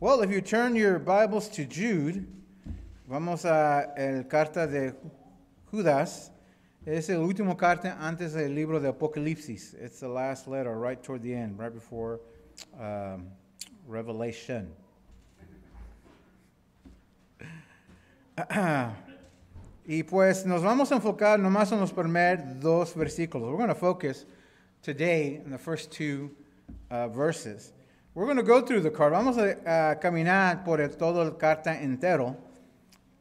Well, if you turn your Bibles to Jude, vamos a el carta de Judas. Es el último carta antes del libro de Apocalipsis. It's the last letter right toward the end, right before um, Revelation. y pues nos vamos a enfocar nomás en los primeros dos versículos. We're going to focus today in the first two uh, verses. We're going to go through the card. Vamos a uh, caminar por el, todo el carta entero,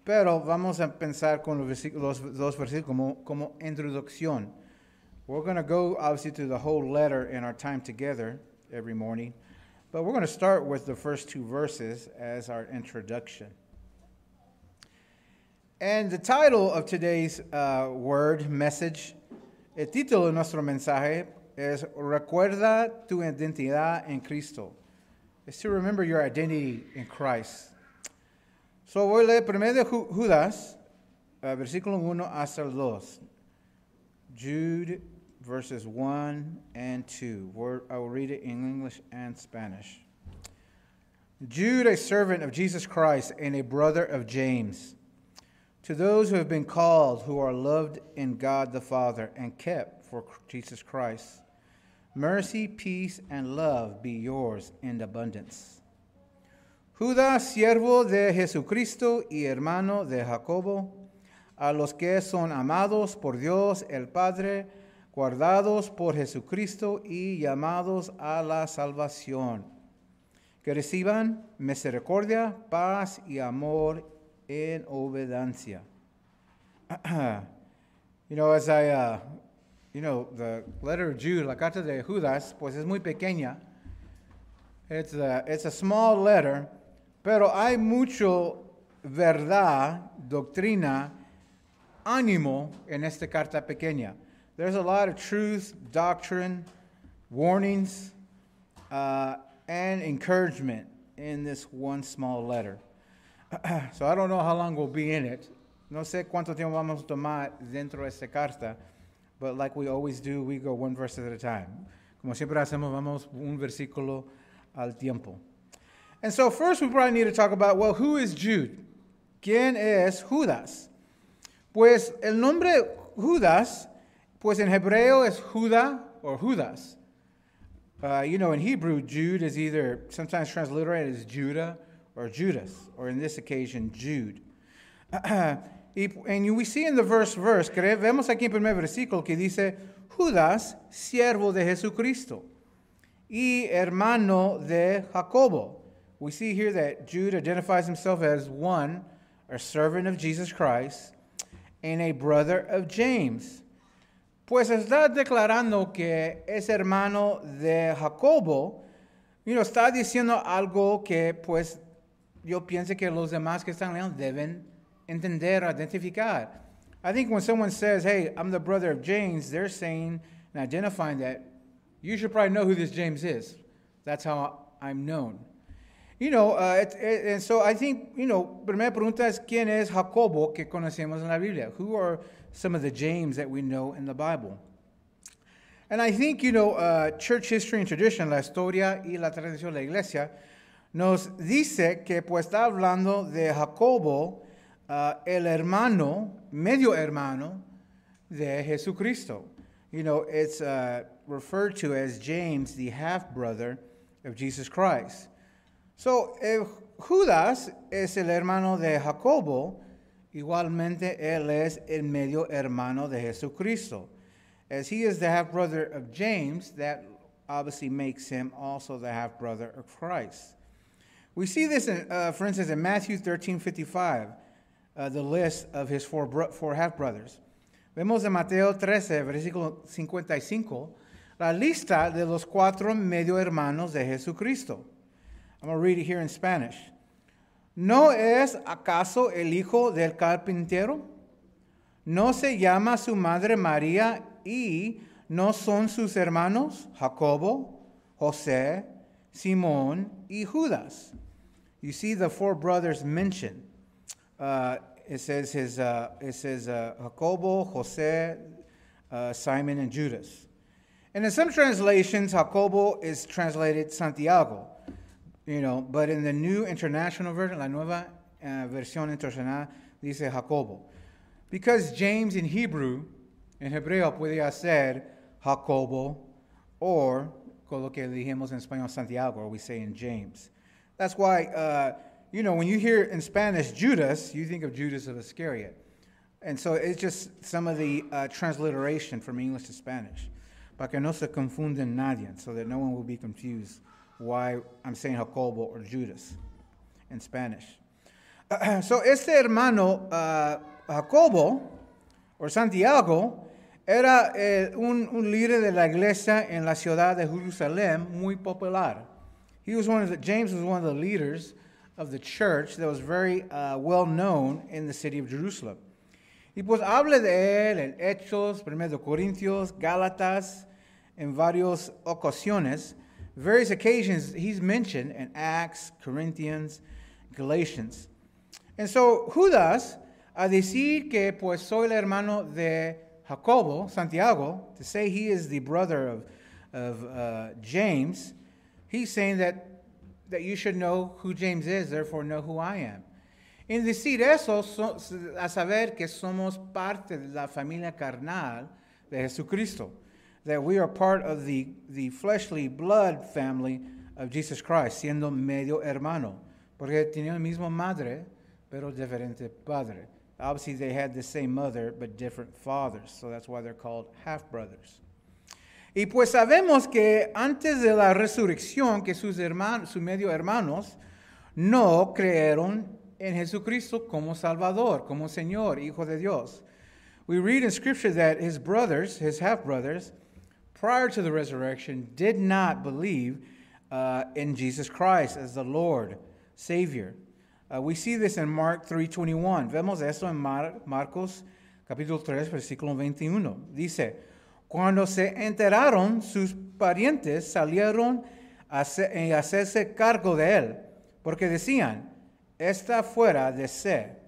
pero vamos a pensar con los, los dos versículos como, como introducción. We're going to go obviously through the whole letter in our time together every morning, but we're going to start with the first two verses as our introduction. And the title of today's uh, word message, el título de nuestro mensaje es Recuerda tu identidad en Cristo. Is to remember your identity in Christ. So voy a leer primero de Judas, uh, versículo 1 hasta el 2. Jude, verses 1 and 2. I will read it in English and Spanish. Jude, a servant of Jesus Christ and a brother of James, to those who have been called, who are loved in God the Father and kept for Jesus Christ Mercy, peace, and love be yours in abundance. Judas, siervo de Jesucristo y hermano de Jacobo, a los que son amados por Dios el Padre, guardados por Jesucristo y llamados a la salvación. Que reciban misericordia, paz y amor en obediencia. you know, as I uh, you know, the letter of Jude, la carta de Judas, pues es muy pequeña. It's a, it's a small letter, pero hay mucho verdad, doctrina, ánimo en esta carta pequeña. There's a lot of truth, doctrine, warnings, uh, and encouragement in this one small letter. so I don't know how long we'll be in it. No sé cuánto tiempo vamos a tomar dentro de esta carta. But like we always do, we go one verse at a time. Como siempre hacemos, vamos un versículo al tiempo. And so first we probably need to talk about, well, who is Jude? ¿Quién es Judas? Pues el nombre Judas, pues en hebreo es Judah or Judas. Uh, you know, in Hebrew, Jude is either sometimes transliterated as Judah or Judas, or in this occasion, Jude. Y and we see in the verse, verse, vemos aquí en primer versículo que dice, Judas, siervo de Jesucristo, y hermano de Jacobo. We see here that Jude identifies himself as one, a servant of Jesus Christ, and a brother of James. Pues está declarando que es hermano de Jacobo, you know, está diciendo algo que pues yo pienso que los demás que están leyendo deben entender, identificar. I think when someone says, hey, I'm the brother of James, they're saying and identifying that you should probably know who this James is. That's how I'm known. You know, uh, it, it, and so I think, you know, primera pregunta es quién es Jacobo que conocemos en la Biblia? Who are some of the James that we know in the Bible? And I think, you know, uh, church history and tradition, la historia y la tradición de la iglesia, nos dice que pues está hablando de Jacobo uh, el hermano, medio hermano de Jesucristo. You know, it's uh, referred to as James, the half brother of Jesus Christ. So, eh, Judas es el hermano de Jacobo, igualmente él es el medio hermano de Jesucristo. As he is the half brother of James, that obviously makes him also the half brother of Christ. We see this, in, uh, for instance, in Matthew 13 55 uh, the list of his four, bro- four half brothers. Vemos en Mateo 13, versículo 55, la lista de los cuatro medio hermanos de Jesucristo. I'm going to read it here in Spanish. ¿No es acaso el hijo del carpintero? ¿No se llama su madre María y no son sus hermanos Jacobo, José, Simón y Judas? You see the four brothers mentioned. Uh, it says his, uh, it says uh, Jacobo, Jose, uh, Simon, and Judas. And in some translations, Jacobo is translated Santiago. you know, but in the New International Version, la nueva uh, versión internacional, dice Jacobo. Because James in Hebrew, en hebreo puede ser Jacobo, or con lo que dijimos en español Santiago, or we say in James. That's why, uh, you know, when you hear in Spanish Judas, you think of Judas of Iscariot. And so it's just some of the uh, transliteration from English to Spanish. Para que no se confunden nadie, so that no one will be confused why I'm saying Jacobo or Judas in Spanish. Uh, so este hermano uh, Jacobo, or Santiago, era eh, un, un, líder de la iglesia en la ciudad de Jerusalén muy popular. He was one of the, James was one of the leaders of the church that was very uh, well known in the city of Jerusalem. Y pues habla de él en Hechos, 1 Corintios, Gálatas, en varias ocasiones. Various occasions he's mentioned in Acts, Corinthians, Galatians. And so Judas, a decir que pues soy el hermano de Jacobo, Santiago, to say he is the brother of, of uh, James, he's saying that, that you should know who James is, therefore know who I am. En decir eso, so, a saber que somos parte de la familia carnal de Jesucristo, that we are part of the, the fleshly blood family of Jesus Christ, siendo medio hermano, porque tenían la misma madre, pero diferente padre. Obviously, they had the same mother, but different fathers, so that's why they're called half brothers. Y pues sabemos que antes de la resurrección, que sus, hermanos, sus medio hermanos no creyeron en Jesucristo como Salvador, como Señor, Hijo de Dios. We read in Scripture that his brothers, his half brothers, prior to the resurrection, did not believe uh, in Jesus Christ as the Lord, Savior. Uh, we see this in Mark 3:21. Vemos eso en Mar Marcos capítulo 3, versículo 21. Dice, cuando se enteraron sus parientes salieron a hacerse cargo de él, porque decían, está fuera de ser.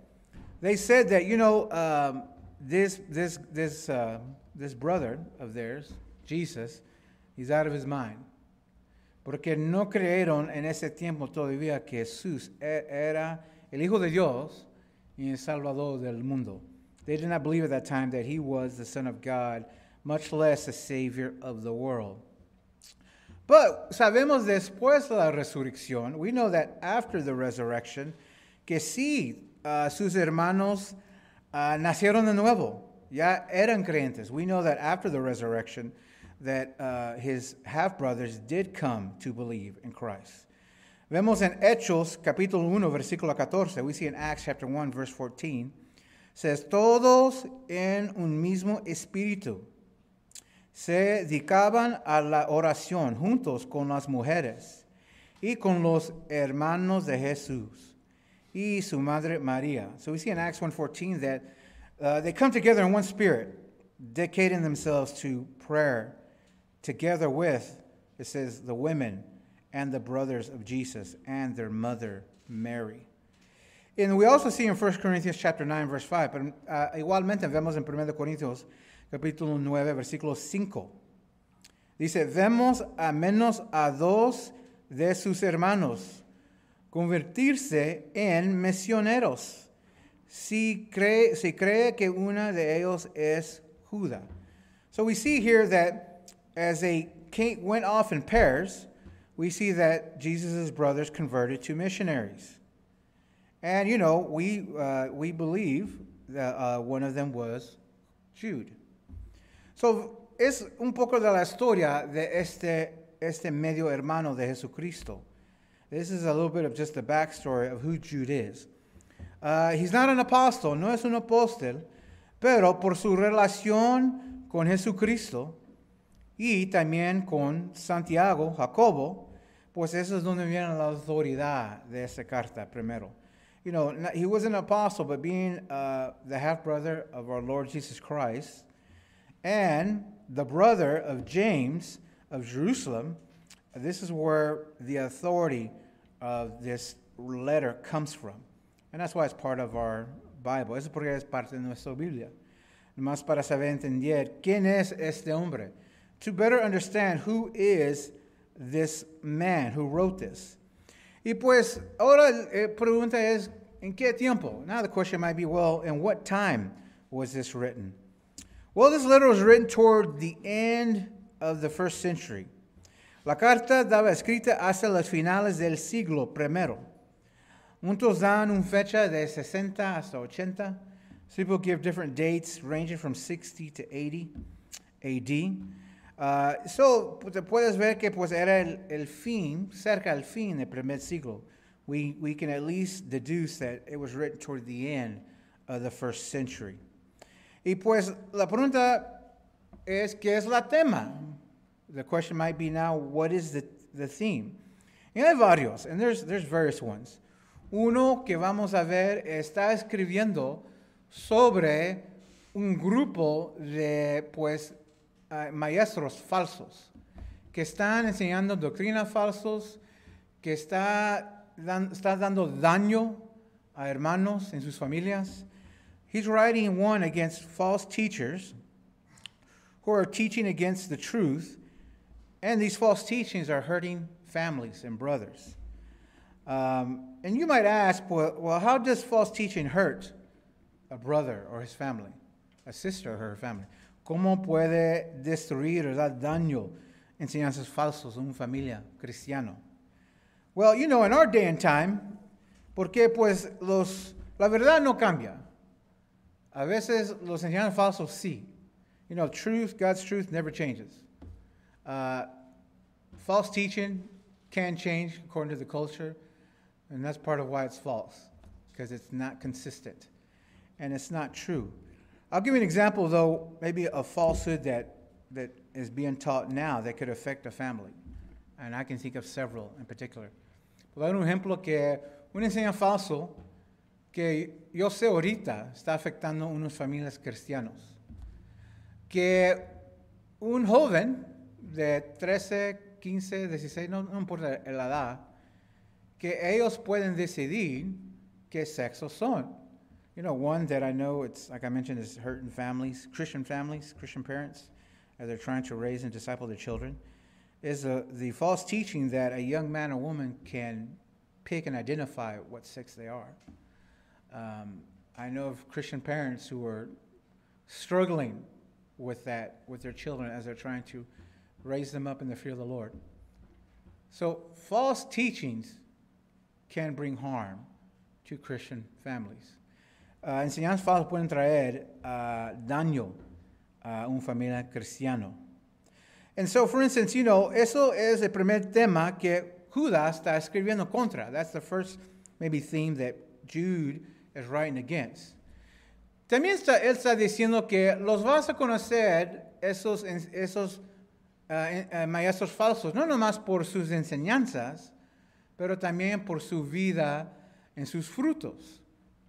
They said that, you know, um, this, this, this, uh, this brother of theirs, Jesus, he's out of his mind. Porque no creyeron en ese tiempo todavía que Jesús e, era el Hijo de Dios y el Salvador del mundo. They did not believe at that time that he was the Son of God, much less a Savior of the world. But sabemos después de la resurrección, we know that after the resurrection, que sí, uh, sus hermanos uh, nacieron de nuevo, ya eran creyentes. We know that after the resurrection, that uh, his half brothers did come to believe in Christ. Vemos en Hechos capítulo 1, versículo 14. We see in Acts chapter 1, verse 14. Says, todos en un mismo espíritu se dedicaban a la oración juntos con las mujeres y con los hermanos de Jesús y su madre María. So we see in Acts 1.14 that uh, they come together in one spirit, dedicating themselves to prayer together with, it says, the women and the brothers of Jesus and their mother Mary. And we also see in 1 Corinthians chapter 9, verse 5, pero uh, igualmente vemos en 1 Corintios capítulo 9, versículo 5. Dice, vemos a menos a dos de sus hermanos convertirse en misioneros. Si cree, si cree que una de ellos es Judá. So we see here that as they went off in pairs, we see that Jesus' brothers converted to missionaries. And, you know, we, uh, we believe that uh, one of them was Jude. So, es un poco de la historia de este, este medio hermano de Jesucristo. This is a little bit of just the backstory of who Jude is. Uh, he's not an apostle, no es un apóstol, pero por su relación con Jesucristo y también con Santiago, Jacobo, pues eso es donde viene la autoridad de esa carta primero. You know, he was an apostle, but being uh, the half brother of our Lord Jesus Christ, and the brother of James of Jerusalem. This is where the authority of this letter comes from. And that's why it's part of our Bible. Eso porque es parte de nuestra Biblia. Más para saber entender quién es este hombre. To better understand who is this man who wrote this. Y pues ahora la eh, pregunta es, ¿en qué tiempo? Now the question might be, well, in what time was this written? Well, this letter was written toward the end of the first century. La carta estaba escrita hasta las finales del siglo primero. Muchos dan una fecha de 60 hasta 80. Some people give different dates ranging from 60 to 80 AD. Uh, so, te puedes ver que pues era el, el fin, cerca al fin del primer siglo. We, we can at least deduce that it was written toward the end of the first century. Y pues la pregunta es, ¿qué es la tema? The question might be now, what is the, the theme? Y hay varios, and there's, there's various ones. Uno que vamos a ver está escribiendo sobre un grupo de pues uh, maestros falsos que están enseñando doctrinas falsos, que está, dan, está dando daño a hermanos en sus familias. He's writing one against false teachers who are teaching against the truth, and these false teachings are hurting families and brothers. Um, and you might ask, well, well, how does false teaching hurt a brother or his family, a sister or her family? ¿Cómo puede destruir o dar daño enseñanzas falsas a una familia cristiana? Well, you know, in our day and time, porque pues los, la verdad no cambia. A veces los enseñanzas falsos sí. You know, truth, God's truth never changes. Uh, false teaching can change according to the culture, and that's part of why it's false, because it's not consistent and it's not true. I'll give you an example, though, maybe a falsehood that, that is being taught now that could affect a family. And I can think of several in particular. Puedo dar un ejemplo que una enseñanza falso que yo sé ahorita está afectando a unas familias cristianos. Que un joven de 13, 15, 16, no, no importa la edad, que ellos pueden decidir qué sexo son. You know, one that I know, it's like I mentioned, is hurting families, Christian families, Christian parents, as they're trying to raise and disciple their children, is a, the false teaching that a young man or woman can pick and identify what sex they are. Um, I know of Christian parents who are struggling with that with their children as they're trying to raise them up in the fear of the Lord. So, false teachings can bring harm to Christian families. Uh, enseñanzas falsas pueden traer uh, daño a una familia cristiana. And so, for instance, you know, eso es el primer tema que Judas está escribiendo contra. That's the first maybe theme that Jude is writing against. También está, él está diciendo que los vas a conocer esos, esos uh, maestros falsos, no nomás por sus enseñanzas, pero también por su vida en sus frutos.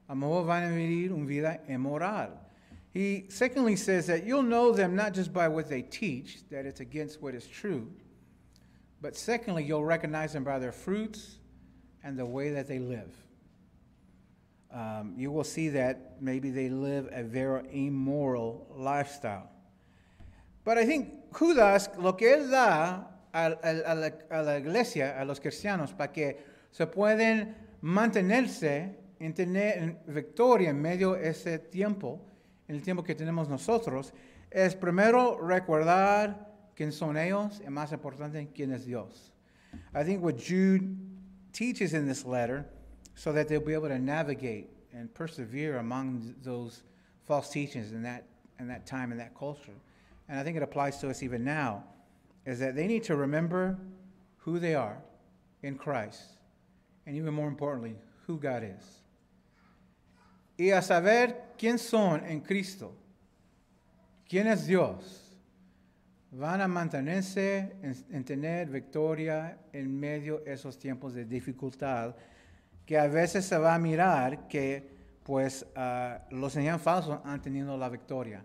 A lo van a vivir una vida immoral. He secondly says that you'll know them not just by what they teach, that it's against what is true, but secondly, you'll recognize them by their fruits and the way that they live. Um, you will see that maybe they live a very immoral lifestyle. But I think Judas, lo que él da a, a, a, la, a la iglesia, a los cristianos, para que se pueden mantenerse en tener victoria en medio de ese tiempo, en el tiempo que tenemos nosotros, es primero recordar quién son ellos y más importante, quién es Dios. I think what Jude teaches in this letter, so that they'll be able to navigate and persevere among those false teachings in that, in that time and that culture. And I think it applies to us even now, is that they need to remember who they are in Christ, and even more importantly, who God is. y a saber quién son en Cristo, quién es Dios, van a mantenerse en, tener victoria en medio de esos tiempos de dificultad, que a veces se va a mirar que pues uh, los señores falsos han tenido la victoria.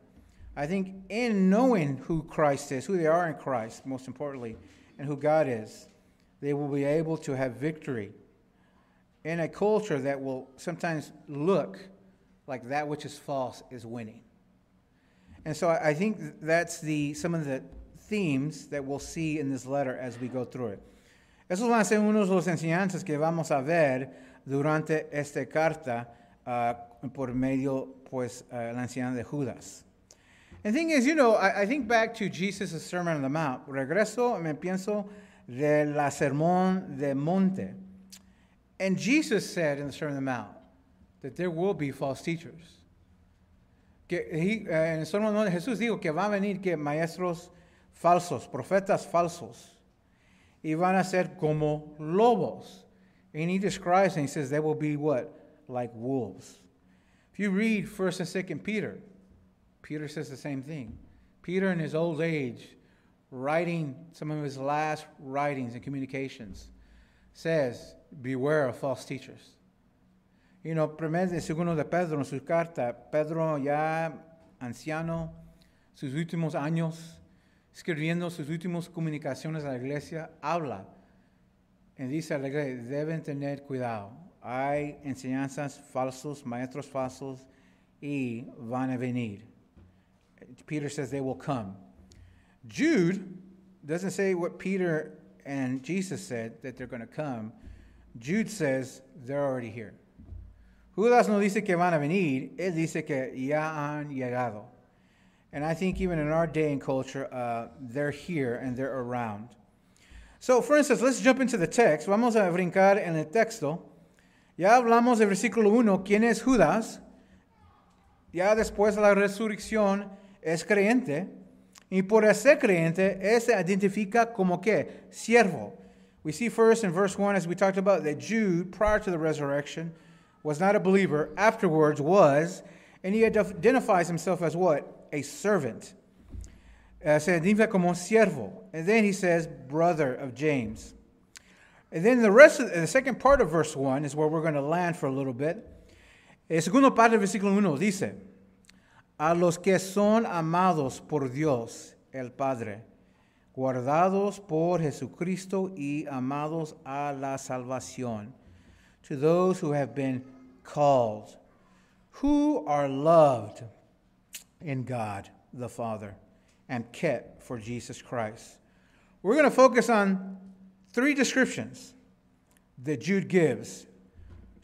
I think in knowing who Christ is, who they are in Christ, most importantly, and who God is, they will be able to have victory in a culture that will sometimes look like that which is false is winning. And so I think that's the, some of the themes that we'll see in this letter as we go through it. Esos van a ser unos de los enseñanzas que vamos a ver durante esta carta uh, por medio, pues, uh, la enseñanza de Judas. The thing is, you know, I, I think back to Jesus' Sermon on the Mount. Regreso, me pienso de la Sermón de Monte. And Jesus said in the Sermon on the Mount that there will be false teachers. Que he, uh, en el Sermón de Jesús dijo que va a venir que maestros falsos, profetas falsos, y van a ser como lobos. And he describes and he says they will be what? Like wolves. If you read 1st and 2nd Peter, Peter says the same thing. Peter, in his old age, writing some of his last writings and communications, says, Beware of false teachers. You know, primero y segundo de Pedro en su carta, Pedro ya anciano, sus últimos años, escribiendo sus últimas comunicaciones a la iglesia, habla y dice a la iglesia, deben tener cuidado. Hay enseñanzas falsos, maestros falsos, y van a venir. Peter says they will come. Jude doesn't say what Peter and Jesus said that they're going to come. Jude says they're already here. Judas no dice que van a venir, él dice que ya han llegado. And I think even in our day and culture, uh, they're here and they're around. So, for instance, let's jump into the text. Vamos a brincar en el texto. Ya hablamos del versículo 1, ¿quién es Judas? Ya después de la resurrección es creyente. Y por ser creyente, él se identifica como qué? Siervo. We see first in verse 1, as we talked about, that Jude, prior to the resurrection, was not a believer, afterwards was, and he identifies himself as what? A servant. Uh, se identifica como siervo. And then he says, brother of James. And then the rest of the second part of verse 1 is where we're going to land for a little bit. El segundo parte del versículo 1 dice, a los que son amados por Dios el Padre, guardados por Jesucristo y amados a la salvación, to those who have been called, who are loved in God the Father and kept for Jesus Christ. We're going to focus on three descriptions that Jude gives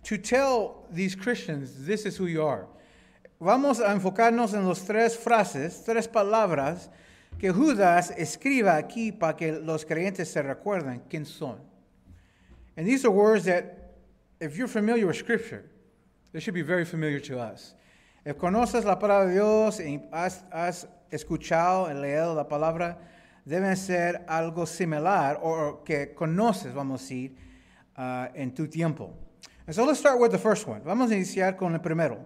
to tell these Christians this is who you are. Vamos a enfocarnos en los tres frases, tres palabras que Judas escriba aquí para que los creyentes se recuerden quién son. And these are words that, if you're familiar with Scripture, they should be very familiar to us. If conoces la palabra de Dios y has, has escuchado leído la palabra, deben ser algo similar o que conoces, vamos a decir, uh, en tu tiempo. And so let's start with the first one. Vamos a iniciar con el primero.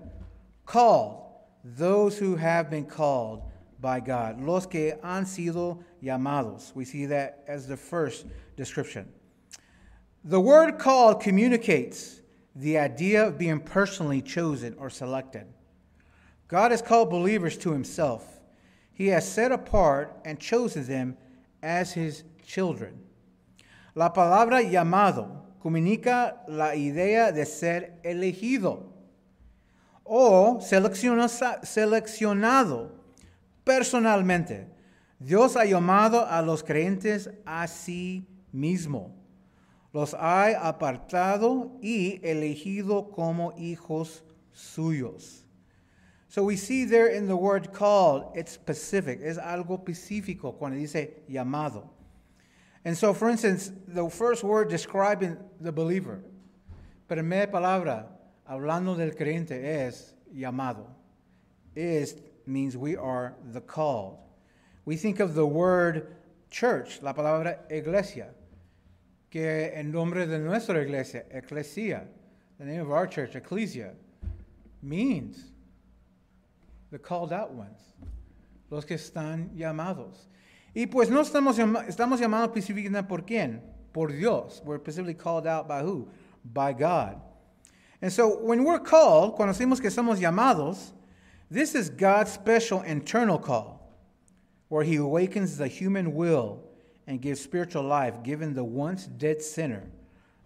Called, those who have been called by God. Los que han sido llamados. We see that as the first description. The word called communicates the idea of being personally chosen or selected. God has called believers to himself. He has set apart and chosen them as his children. La palabra llamado comunica la idea de ser elegido o seleccionado personalmente. Dios ha llamado a los creyentes a sí mismo. Los ha apartado y elegido como hijos suyos. So we see there in the word called, it's specific. Es algo específico cuando dice llamado. And so, for instance, the first word describing the believer, primera palabra, hablando del creyente, es llamado. Is means we are the called. We think of the word church, la palabra iglesia, que en nombre de nuestra iglesia, ecclesia, the name of our church, ecclesia, means the called out ones, los que están llamados. Y pues no estamos, estamos llamados específicamente por quién? Por Dios. We're specifically called out by who? By God. And so when we're called, cuando decimos que somos llamados, this is God's special internal call, where He awakens the human will and gives spiritual life, giving the once dead sinner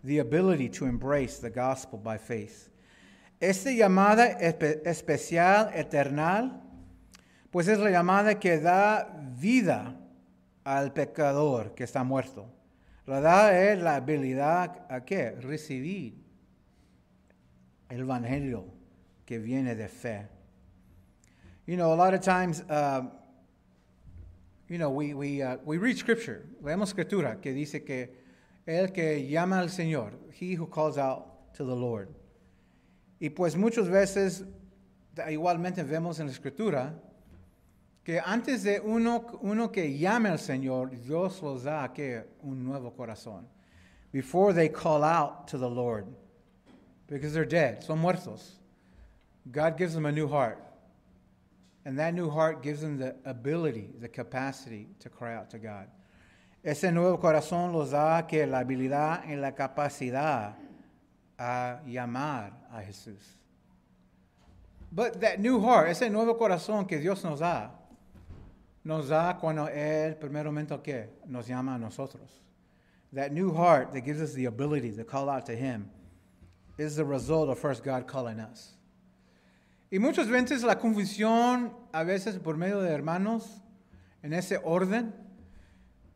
the ability to embrace the gospel by faith. Esta llamada especial, eternal, pues es la llamada que da vida al pecador que está muerto, La da es la habilidad a qué? Recibir el evangelio que viene de fe. You know, a lot of times, uh, you know, we, we, uh, we read scripture, leemos escritura que dice que el que llama al Señor, he who calls out to the Lord. Y pues muchas veces, igualmente vemos en la escritura, que antes de uno, uno que llame al Señor, Dios los da que un nuevo corazón. Before they call out to the Lord, because they're dead, son muertos. God gives them a new heart. And that new heart gives them the ability, the capacity to cry out to God. Ese nuevo corazón los da que la habilidad y la capacidad a llamar a Jesús. But that new heart, ese nuevo corazón que Dios nos da, nos da cuando Él primeramente ¿qué? nos llama a nosotros. That new heart that gives us the ability to call out to Him is the result of first God calling us. Y muchas veces la confusión, a veces por medio de hermanos, en ese orden,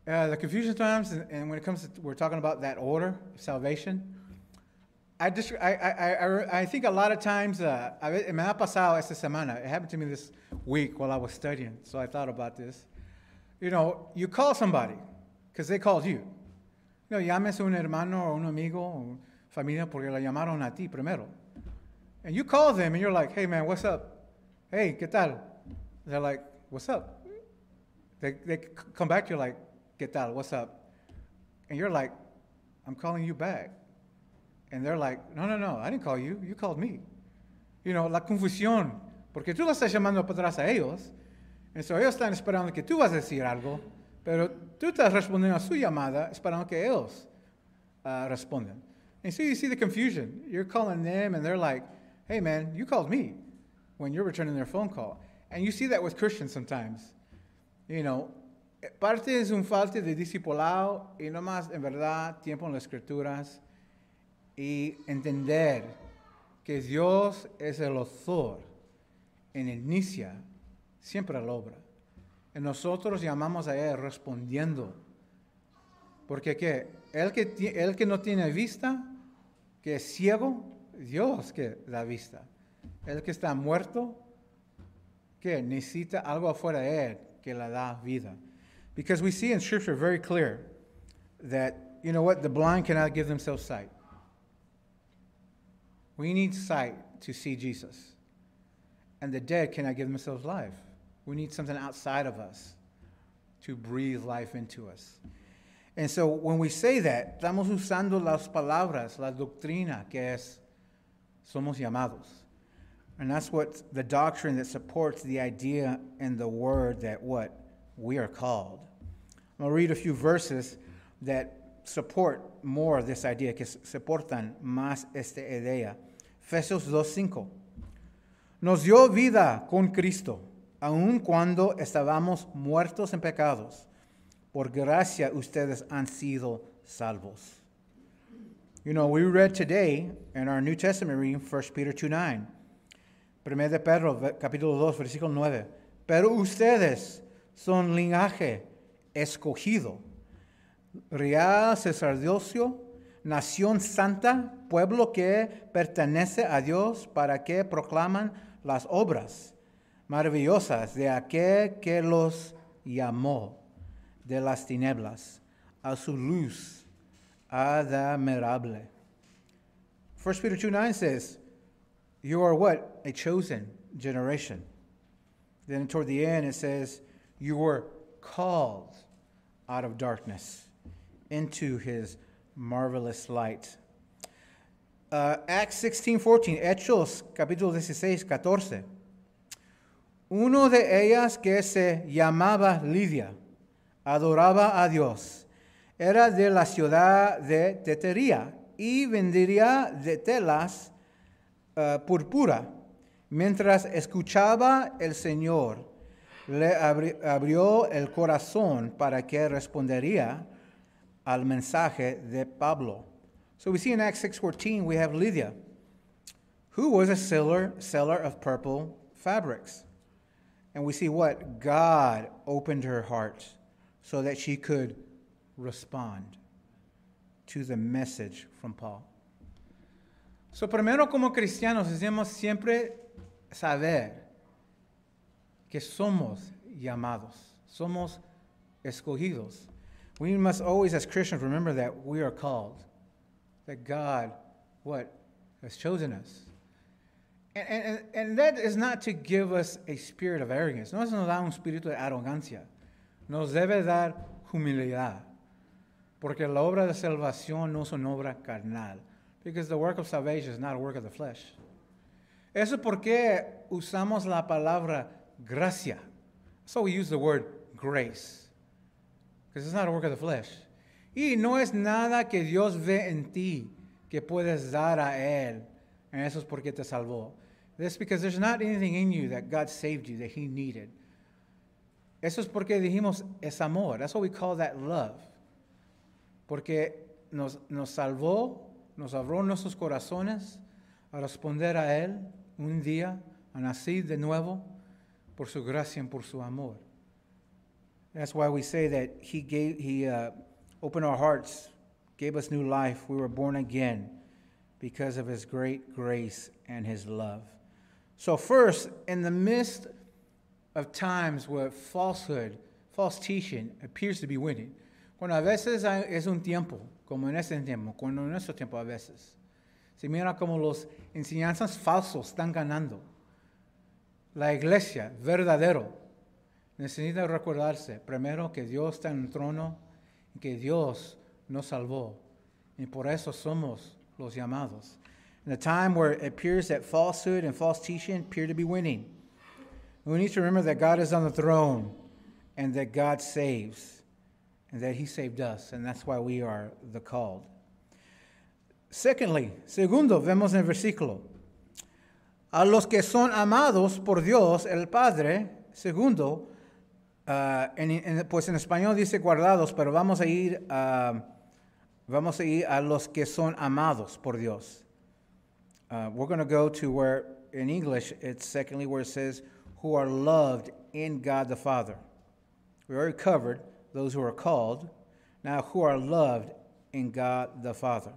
uh, the confusion times, and, and when it comes to, we're talking about that order salvation, I, just, I, I, I, I think a lot of times, uh, me ha pasado esta semana, it happened to me this week while I was studying, so I thought about this. You know, you call somebody, because they called you. You know, llames a un hermano o un amigo o familia porque la llamaron a ti primero. And you call them and you're like, hey man, what's up? Hey, ¿qué tal? They're like, what's up? They, they come back to you like, ¿qué tal? What's up? And you're like, I'm calling you back. And they're like, no, no, no, I didn't call you. You called me. You know, la confusión. Porque tú lo estás llamando para atrás a ellos. Entonces ellos están esperando que tú vas a decir algo. Pero tú estás respondiendo a su llamada esperando que ellos uh, respondan. And so you see the confusion. You're calling them and they're like, hey man, you called me when you're returning their phone call. And you see that with Christians sometimes. You know, parte es un falta de discipulado y no más en verdad tiempo en las escrituras y entender que Dios es el autor en inicia siempre la obra. Y nosotros llamamos a Él respondiendo. Porque ¿qué? El que, el que no tiene vista, que es ciego, Dios que da vista. El que está muerto, que necesita algo afuera de él que le da vida. Because we see in Scripture very clear that, you know what, the blind cannot give themselves sight. We need sight to see Jesus. And the dead cannot give themselves life. We need something outside of us to breathe life into us. And so when we say that, estamos usando las palabras, la doctrina que es somos llamados. And that's what the doctrine that supports the idea and the word that what? We are called. I'm going to read a few verses that support more this idea, que soportan más esta idea. Efesios 2.5. Nos dio vida con Cristo, aun cuando estábamos muertos en pecados. Por gracia ustedes han sido salvos. You know, we read today in our New Testament reading 1 Peter 2 9. Primero de Pedro, capítulo 2, versículo 9. Pero ustedes son linaje escogido, real sacerdocio, nación santa, pueblo que pertenece a Dios para que proclaman las obras maravillosas de aquel que los llamó de las tinieblas a su luz admirable. 1 Peter 2 9 says, You are what? A chosen generation. Then toward the end it says, You were called out of darkness into his marvelous light. Uh, Acts 16 14, Hechos capítulo 16, 14. Uno de ellas que se llamaba Lidia adoraba a Dios era de la ciudad de Tetería y vendría de telas uh, púrpura. Mientras escuchaba el Señor, le abrió el corazón para que respondería al mensaje de Pablo. So we see in Acts 6:14 we have Lydia, who was a seller, seller of purple fabrics. And we see what God opened her heart so that she could respond. to the message from Paul. So, primero como cristianos debemos siempre saber que somos llamados, somos escogidos. We must always, as Christians, remember that we are called, that God, what, has chosen us. And, and, and that is not to give us a spirit of arrogance. No nos da un espíritu de arrogancia. Nos debe dar humildad. Porque la obra de salvación no es una obra carnal. Because the work of salvation is not a work of the flesh. Eso es porque usamos la palabra gracia. So we use the word grace. Because it's not a work of the flesh. Y no es nada que Dios ve en ti que puedes dar a Él. And eso es porque te salvó. This because there's not anything in you that God saved you that He needed. Eso es porque dijimos es amor. That's what we call that love. Porque nos, nos salvó, nos abrió nuestros corazones a responder a Él un día, a nacer de nuevo por su gracia y por su amor. That's why we say that He gave, He uh, opened our hearts, gave us new life. We were born again because of His great grace and His love. So, first, in the midst of times where falsehood, false teaching appears to be winning, cuando a veces es un tiempo, como en este tiempo, cuando en nuestro tiempo a veces, se mira como los enseñanzas falsos están ganando. La iglesia verdadero necesita recordarse primero que Dios está en el trono y que Dios nos salvó. Y por eso somos los llamados. In a time where it appears that falsehood and false teaching appear to be winning, we need to remember that God is on the throne and that God saves and that He saved us, and that's why we are the called. Secondly, segundo, vemos en el versículo, a los que son amados por Dios el Padre, segundo, uh, en, en, pues en español dice guardados, pero vamos a ir uh, vamos a ir a los que son amados por Dios. Uh, we're going to go to where in English it's secondly where it says who are loved in God the Father. We already covered those who are called. Now, who are loved in God the Father.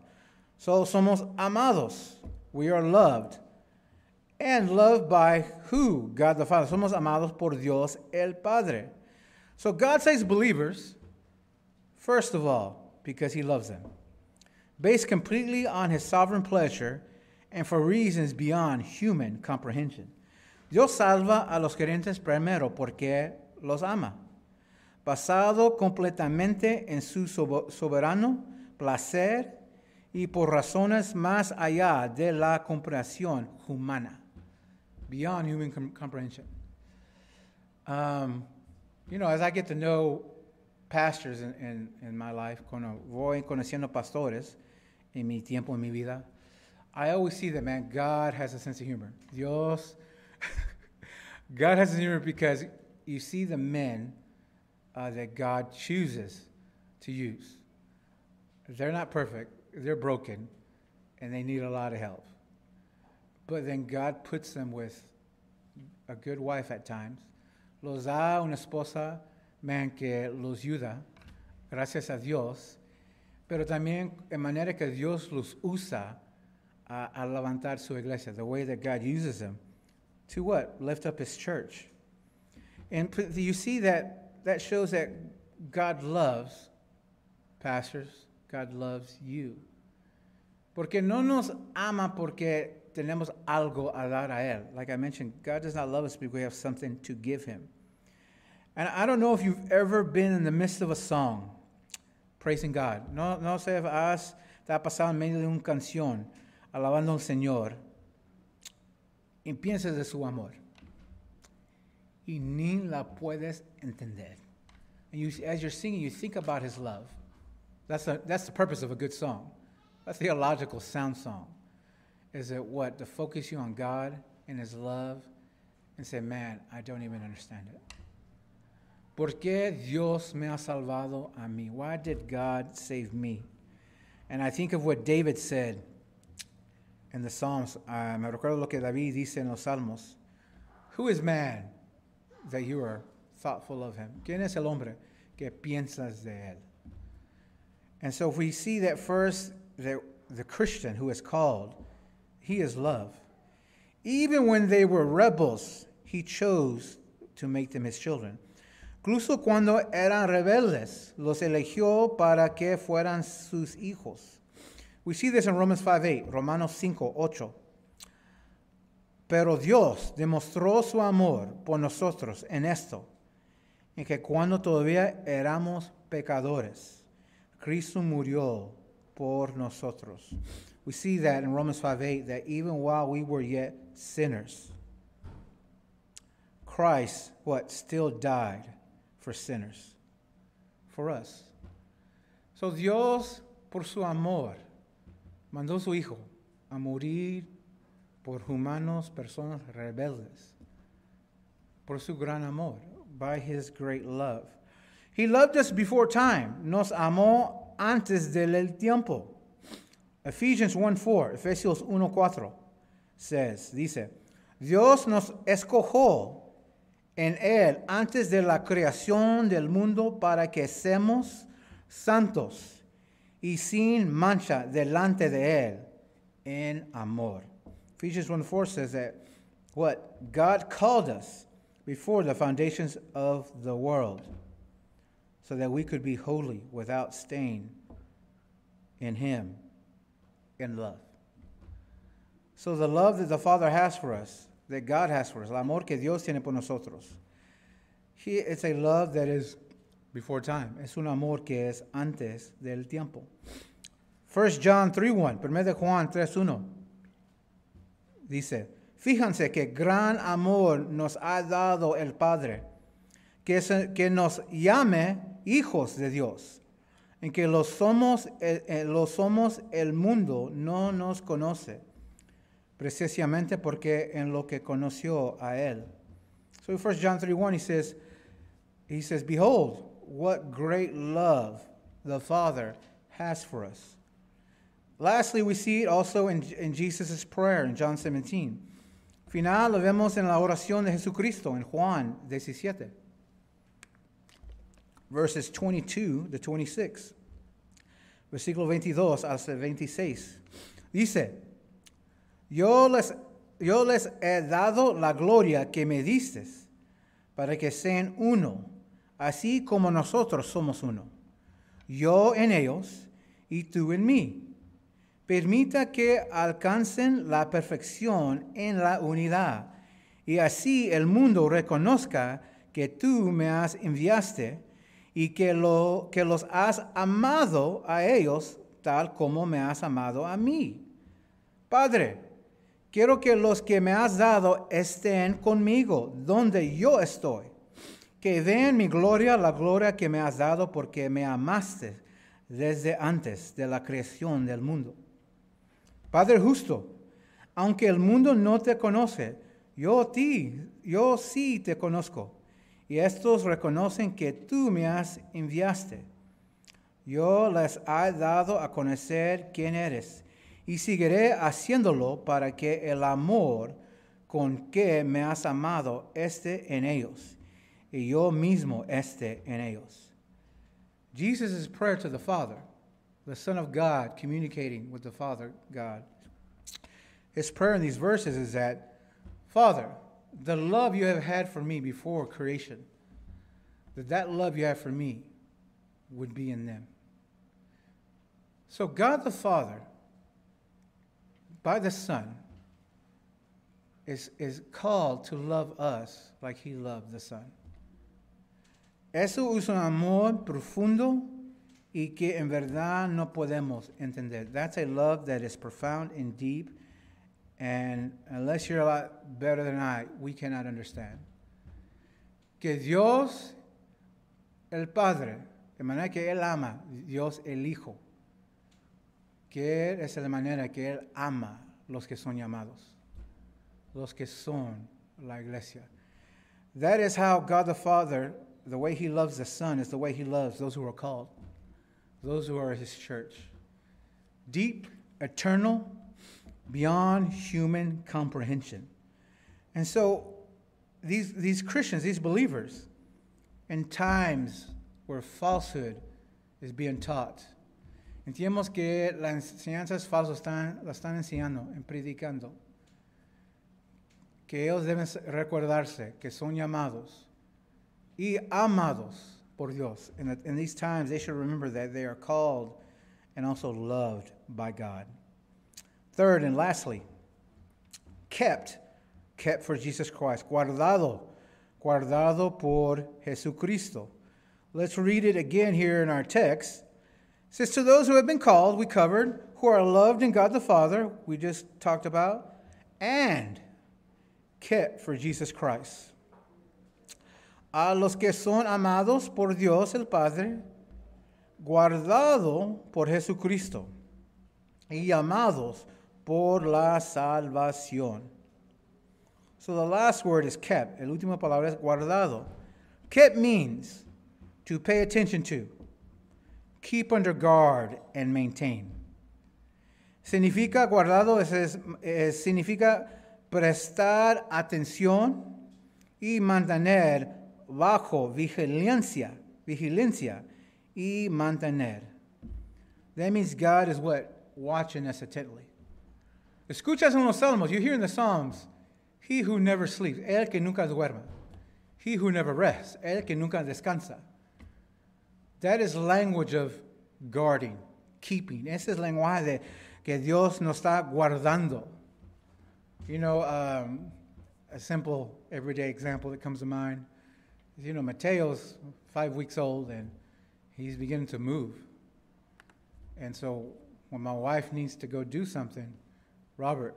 So, somos amados. We are loved. And loved by who? God the Father. Somos amados por Dios el Padre. So, God saves believers, first of all, because He loves them, based completely on His sovereign pleasure and for reasons beyond human comprehension. Dios salva a los creyentes primero porque los ama, basado completamente en su soberano placer y por razones más allá de la comprensión humana, beyond human comprehension. Um, you know, as I get to know pastors in, in, in my life, cuando voy conociendo pastores en mi tiempo, en mi vida, I always see that, man, God has a sense of humor. Dios God has a sense of humor because you see the men uh, that God chooses to use. They're not perfect, they're broken, and they need a lot of help. But then God puts them with a good wife at times. Los da una esposa, man, que los ayuda, gracias a Dios, pero también en manera que Dios los usa a, a levantar su iglesia, the way that God uses them to what? Lift up his church. And you see that that shows that God loves pastors, God loves you. Porque no nos ama porque tenemos algo a dar a él. Like I mentioned, God does not love us because we have something to give him. And I don't know if you've ever been in the midst of a song praising God. No, no sé if has te ha pasado en medio de una canción alabando al Señor y piensas de su amor. Y ni la puedes entender. And you, as you're singing, you think about his love. That's, a, that's the purpose of a good song. A theological sound song. Is it what? To focus you on God and his love and say, man, I don't even understand it. ¿Por qué Dios me ha salvado a mí? Why did God save me? And I think of what David said in the Psalms, uh, me recuerdo lo que David dice en los Salmos. Who is man that you are thoughtful of him? ¿Quién es el hombre que piensas de él? And so if we see that first, that the Christian who is called, he is love. Even when they were rebels, he chose to make them his children. Incluso cuando eran rebeldes, los eligió para que fueran sus hijos. We see this in Romans 5:8, Romanos 5:8. Pero Dios demostró su amor por nosotros en esto, en que cuando todavía éramos pecadores, Cristo murió por nosotros. We see that in Romans 5:8 that even while we were yet sinners, Christ what still died for sinners, for us. So Dios por su amor mandó su hijo a morir por humanos, personas rebeldes, por su gran amor, by his great love. He loved us before time, nos amó antes del tiempo. Ephesians 1:4, Efesios 1:4 says, dice, Dios nos escogió en él antes de la creación del mundo para que seamos santos y sin mancha delante de él en amor. Ephesians 1:4 says that what God called us before the foundations of the world so that we could be holy without stain in him in love. So the love that the Father has for us, that God has for us, el amor que Dios tiene por nosotros, he, it's a love that is before time. Es un amor que es antes del tiempo. 1 John 3.1, 1 de Juan 3.1, dice, fíjense que gran amor nos ha dado el Padre, que, que nos llame hijos de Dios en que los somos, eh, eh, los somos el mundo no nos conoce, precisamente porque en lo que conoció a él. So in 1 John 3:1 he says, he says, Behold, what great love the Father has for us. Lastly, we see it also in, in Jesus' prayer in John 17. Final lo vemos en la oración de Jesucristo en Juan 17 verses 22 to 26. Versículo 22 hasta 26. Dice, yo les, he dado la gloria que me diste para que sean uno, así como nosotros somos uno. Yo en ellos y tú en mí. Permita que alcancen la perfección en la unidad, y así el mundo reconozca que tú me has enviaste y que los has amado a ellos tal como me has amado a mí. Padre, quiero que los que me has dado estén conmigo donde yo estoy, que vean mi gloria, la gloria que me has dado porque me amaste desde antes de la creación del mundo. Padre justo, aunque el mundo no te conoce, yo ti, yo sí te conozco y estos reconocen que tú me has enviaste. Yo les he dado a conocer quién eres y seguiré haciéndolo para que el amor con que me has amado esté en ellos y yo mismo esté en ellos. Jesus' prayer to the Father, the Son of God communicating with the Father God. His prayer in these verses is that, Father, the love you have had for me before creation, that that love you have for me would be in them. So God the Father, by the Son, is, is called to love us like he loved the Son. Eso es un amor profundo y que en verdad no podemos entender. That's a love that is profound and deep and unless you're a lot better than I, we cannot understand. Que Dios, el Padre, de manera que Él ama, Dios el Hijo, que Él es la manera que Él ama los que son llamados, los que son la iglesia. That is how God the Father, the way He loves the Son, is the way He loves those who are called, those who are His church. Deep, eternal, beyond human comprehension. And so these, these Christians, these believers, in times where falsehood is being taught, Entiendemos que las enseñanzas falsas están, las están enseñando, predicando. Que ellos deben recordarse que son llamados y amados por Dios. And in these times, they should remember that they are called and also loved by God. Third and lastly, kept, kept for Jesus Christ, guardado, guardado por Jesucristo. Let's read it again here in our text. Says, To those who have been called, we covered, who are loved in God the Father, we just talked about, and kept for Jesus Christ. A los que son amados por Dios el Padre, guardado por Jesucristo y amados por la salvación. So the last word is kept. El último palabra es guardado. Kept means to pay attention to, keep under guard, and maintain. Significa guardado es, es, significa prestar atención y mantener bajo vigilancia, vigilancia y mantener. That means God is what? Watching us attentively. Escuchas en los salmos, you hear in the Psalms, He who never sleeps, el que nunca duerme. He who never rests, el que nunca descansa. That is language of guarding, keeping. Ese es lenguaje de que Dios nos está guardando. You know, um, a simple everyday example that comes to mind is, you know, Mateo's five weeks old and he's beginning to move. And so when my wife needs to go do something, Robert,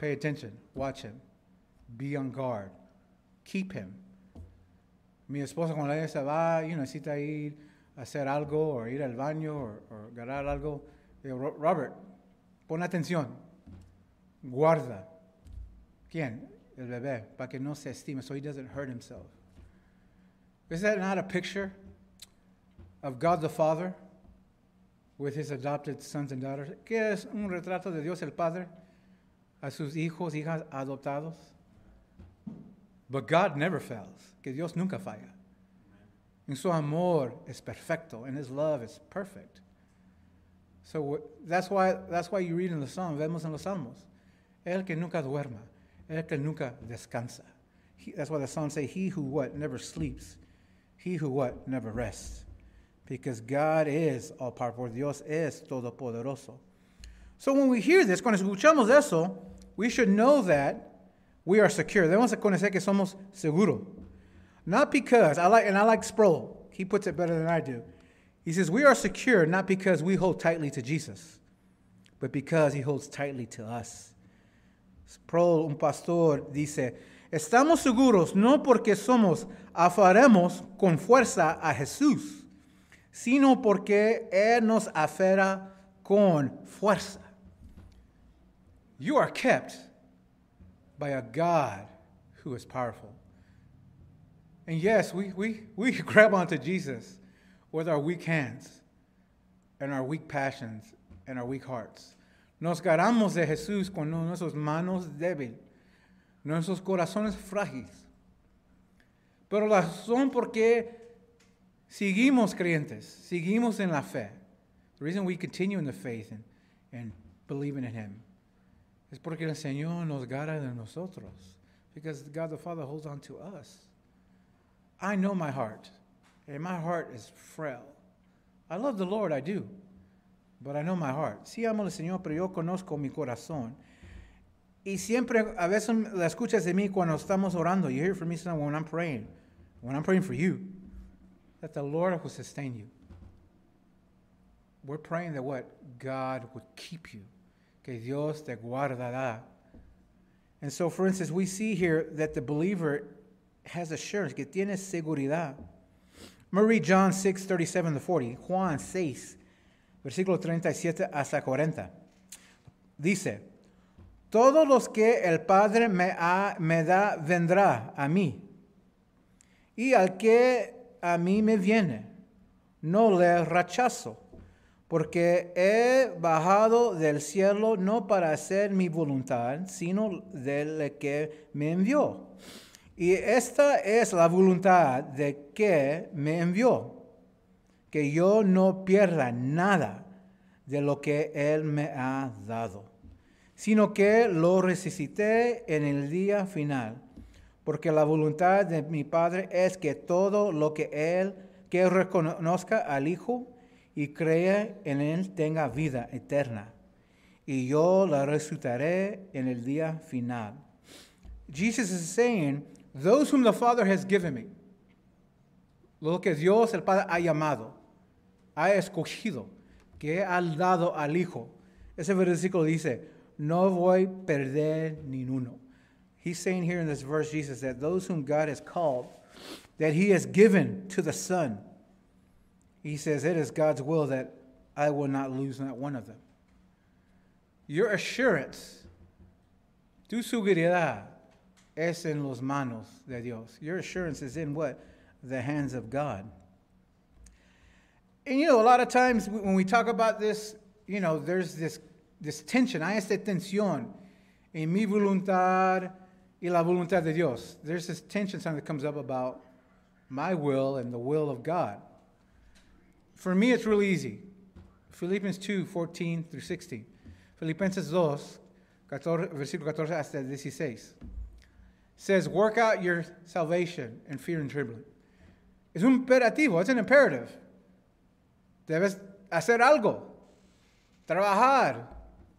pay attention, watch him, be on guard, keep him. Mi esposa cuando ella se va y necesita ir a hacer algo o ir al baño o, ganar algo, Robert, pon atención, guarda. ¿Quién? El bebé, para que no se estime, so he doesn't hurt himself. Is that not a picture of God the Father with his adopted sons and daughters? ¿Qué es un retrato de Dios el Padre a sus hijos, hijas adoptados? But God never fails, que Dios nunca falla. En su amor es perfecto, and his love is perfect. So that's why, that's why you read in the Psalm, vemos en los Salmos, el que nunca duerma, el que nunca descansa. He, that's why the Psalms say, he who what? Never sleeps. He who what? Never rests. Because God is all powerful. Dios es todopoderoso. So when we hear this, cuando escuchamos eso, we should know that we are secure. Debemos conocer que somos seguros. Not because, I like, and I like Sproul. He puts it better than I do. He says, We are secure not because we hold tightly to Jesus, but because he holds tightly to us. Sproul, un pastor, dice, Estamos seguros no porque somos afaremos con fuerza a Jesús, sino porque Él nos afera con fuerza. You are kept by a God who is powerful. And yes, we, we, we grab onto Jesus with our weak hands and our weak passions and our weak hearts. Nos agarramos de Jesús con nuestras manos débiles, nuestros corazones frágiles. Pero la razón por qué seguimos creyentes, seguimos en la fe, the reason we continue in the faith and, and believing in Him, es porque el Señor nos agarra de nosotros. Because God the Father holds on to us. I know my heart, and my heart is frail. I love the Lord, I do, but I know my heart. Sí amo al Señor, pero yo conozco mi corazón. Y siempre, a veces la escuchas de mí cuando estamos orando. You hear from me when I'm praying, when I'm praying for you, that the Lord will sustain you. We're praying that what? God would keep you. Que Dios te guardará. And so, for instance, we see here that the believer has assurance, que tiene seguridad. Marie John 6, 37 to 40. Juan 6, versículo 37 hasta 40. Dice, Todos los que el Padre me, me da vendrá a mí. Y al que a mí me viene, no le rechazo, porque he bajado del cielo no para hacer mi voluntad, sino del que me envió. Y esta es la voluntad de que me envió, que yo no pierda nada de lo que Él me ha dado, sino que lo resucité en el día final, porque la voluntad de mi Padre es que todo lo que Él, que reconozca al Hijo y crea en Él, tenga vida eterna, y yo la resucitaré en el día final. Jesus is saying, those whom the Father has given me, lo que Dios el Padre ha llamado, ha escogido, que ha dado al Hijo. Ese versículo dice, no voy a perder ninguno. He's saying here in this verse, Jesus, that those whom God has called, that he has given to the Son, he says, it is God's will that I will not lose not one of them. Your assurance, tu seguridad, es en los manos de Dios. Your assurance is in what? The hands of God. And you know, a lot of times when we talk about this, you know, there's this, this tension. Hay esta tensión en mi voluntad y la voluntad de Dios. There's this tension sometimes that comes up about my will and the will of God. For me, it's really easy. Philippians 2, 14 through 16. Filipenses 2, 14, versículo 14 hasta 16. Says, work out your salvation in fear and trembling. Un imperativo, it's an imperative. Debes hacer algo, trabajar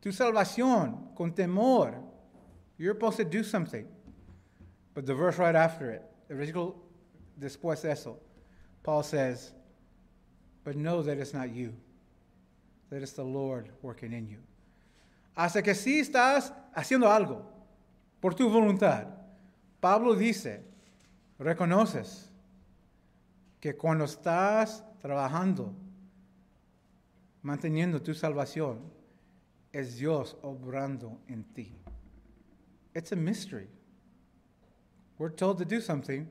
tu salvación con temor. You're supposed to do something. But the verse right after it, el versículo después de eso, Paul says, but know that it's not you, that it's the Lord working in you. Hasta que sí estás haciendo algo por tu voluntad. Pablo dice, reconoces que cuando estás trabajando, manteniendo tu salvación, es Dios obrando en ti. It's a mystery. We're told to do something,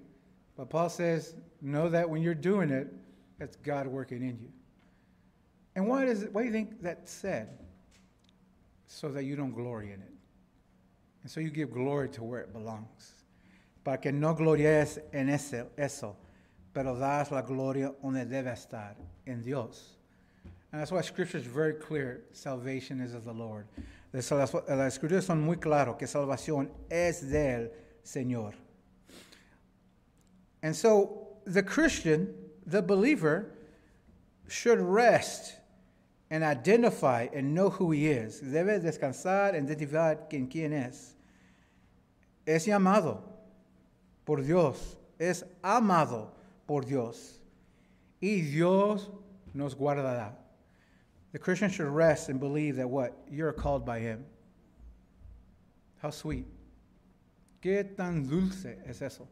but Paul says, know that when you're doing it, it's God working in you. And why, does it, why do you think that's said? So that you don't glory in it. And so you give glory to where it belongs. Para que no glories en ese, eso, pero das la gloria donde debe estar, en Dios. And that's why Scripture is very clear salvation is of the Lord. Las escrituras son muy claras que salvación es del Señor. And so the Christian, the believer, should rest and identify and know who he is. Debe descansar, identificar quién, quién es. Es llamado por Dios, es amado por Dios. Y Dios nos guardará. The Christian should rest and believe that what? You're called by Him. How sweet. Qué tan dulce es eso.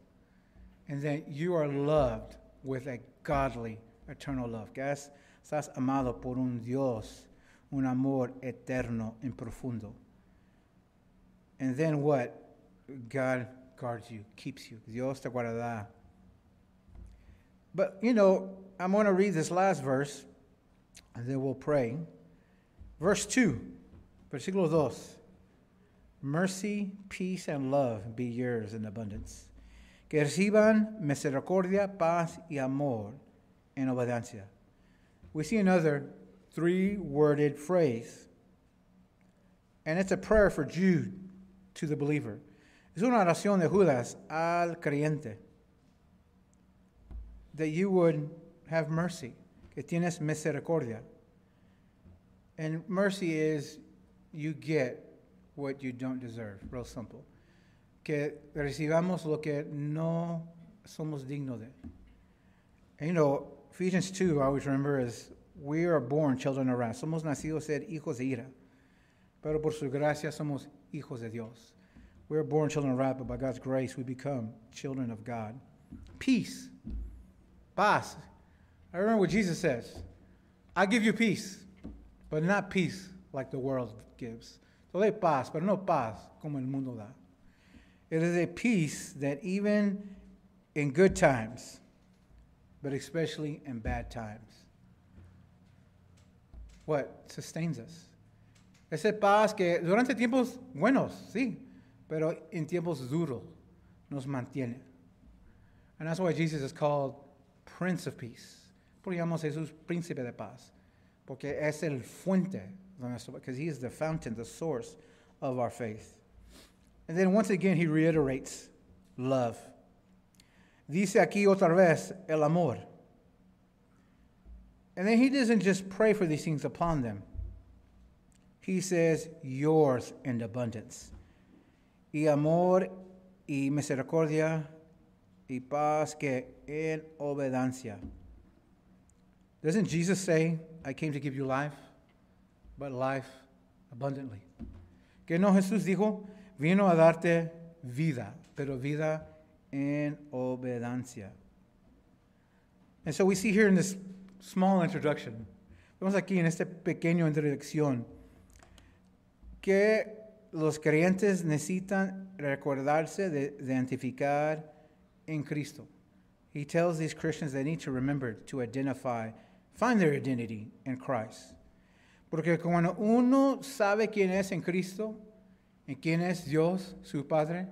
And that you are loved with a godly, eternal love. Que estás amado por un Dios, un amor eterno y profundo. And then what? God guards you, keeps you. Dios te guardará. But, you know, I'm going to read this last verse and then we'll pray. Verse 2, versículo 2. Mercy, peace, and love be yours in abundance. Que reciban misericordia, paz, y amor en obediencia. We see another three worded phrase, and it's a prayer for Jude to the believer. Es una oración de Judas al creyente. That you would have mercy que tienes misericordia. And mercy is you get what you don't deserve, real simple. Que recibamos lo que no somos dignos de. And you know, Ephesians 2, I always remember, is we are born children of wrath. Somos nacidos ser hijos de ira. Pero por su gracia somos hijos de Dios. We are born children of wrath, but by God's grace we become children of God. Peace. Paz. I remember what Jesus says I give you peace, but not peace like the world gives. So they paz, but no paz como el mundo da. It is a peace that even in good times, but especially in bad times, what sustains us. Ese paz que durante tiempos buenos, sí, pero en tiempos duros nos mantiene. And that's why Jesus is called Prince of Peace. Por Jesús príncipe de paz. porque es el fuente because he is the fountain, the source of our faith. And then once again, he reiterates love. Dice aquí otra vez el amor. And then he doesn't just pray for these things upon them. He says, yours in abundance. Y amor y misericordia y paz que en obediencia. Doesn't Jesus say, I came to give you life, but life abundantly? Que no Jesús dijo, vino a darte vida, pero vida en obediencia. And so we see here in this small introduction, vemos aquí en esta pequeña introducción, que los creyentes necesitan recordarse de identificar en Cristo. He tells these Christians they need to remember to identify, find their identity in Christ. Porque cuando uno sabe quién es en Cristo, en quién es Dios, su Padre,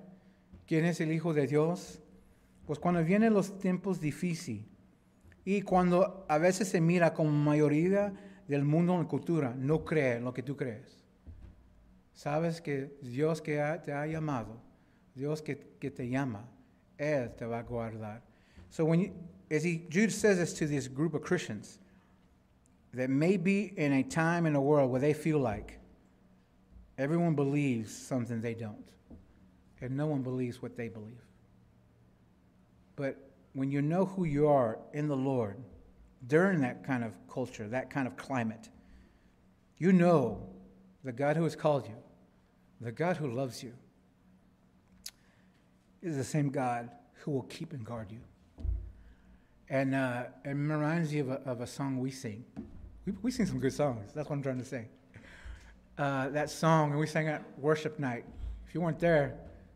quién es el Hijo de Dios, pues cuando vienen los tiempos difíciles y cuando a veces se mira como mayoría del mundo en cultura, no cree en lo que tú crees. Sabes que Dios que te ha llamado, Dios que, que te llama, Él te va a guardar. So when you, as he, Jude says this to this group of Christians that may be in a time in the world where they feel like everyone believes something they don't, and no one believes what they believe. But when you know who you are in the Lord during that kind of culture, that kind of climate, you know the God who has called you, the God who loves you, is the same God who will keep and guard you. And uh, it reminds you of a, of a song we sing. We, we sing some good songs. That's what I'm trying to say. Uh, that song, and we sang at worship night. If you weren't there,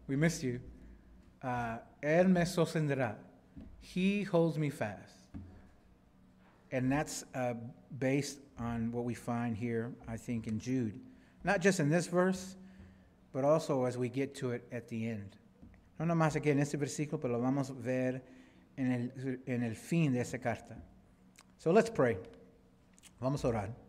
we missed you. Uh, Él me sostendrá. He holds me fast. And that's uh, based on what we find here, I think, in Jude. Not just in this verse, but also as we get to it at the end. No nomás aquí en este versículo, pero lo vamos a ver en el, en el fin de esa carta. So let's pray. Vamos a orar.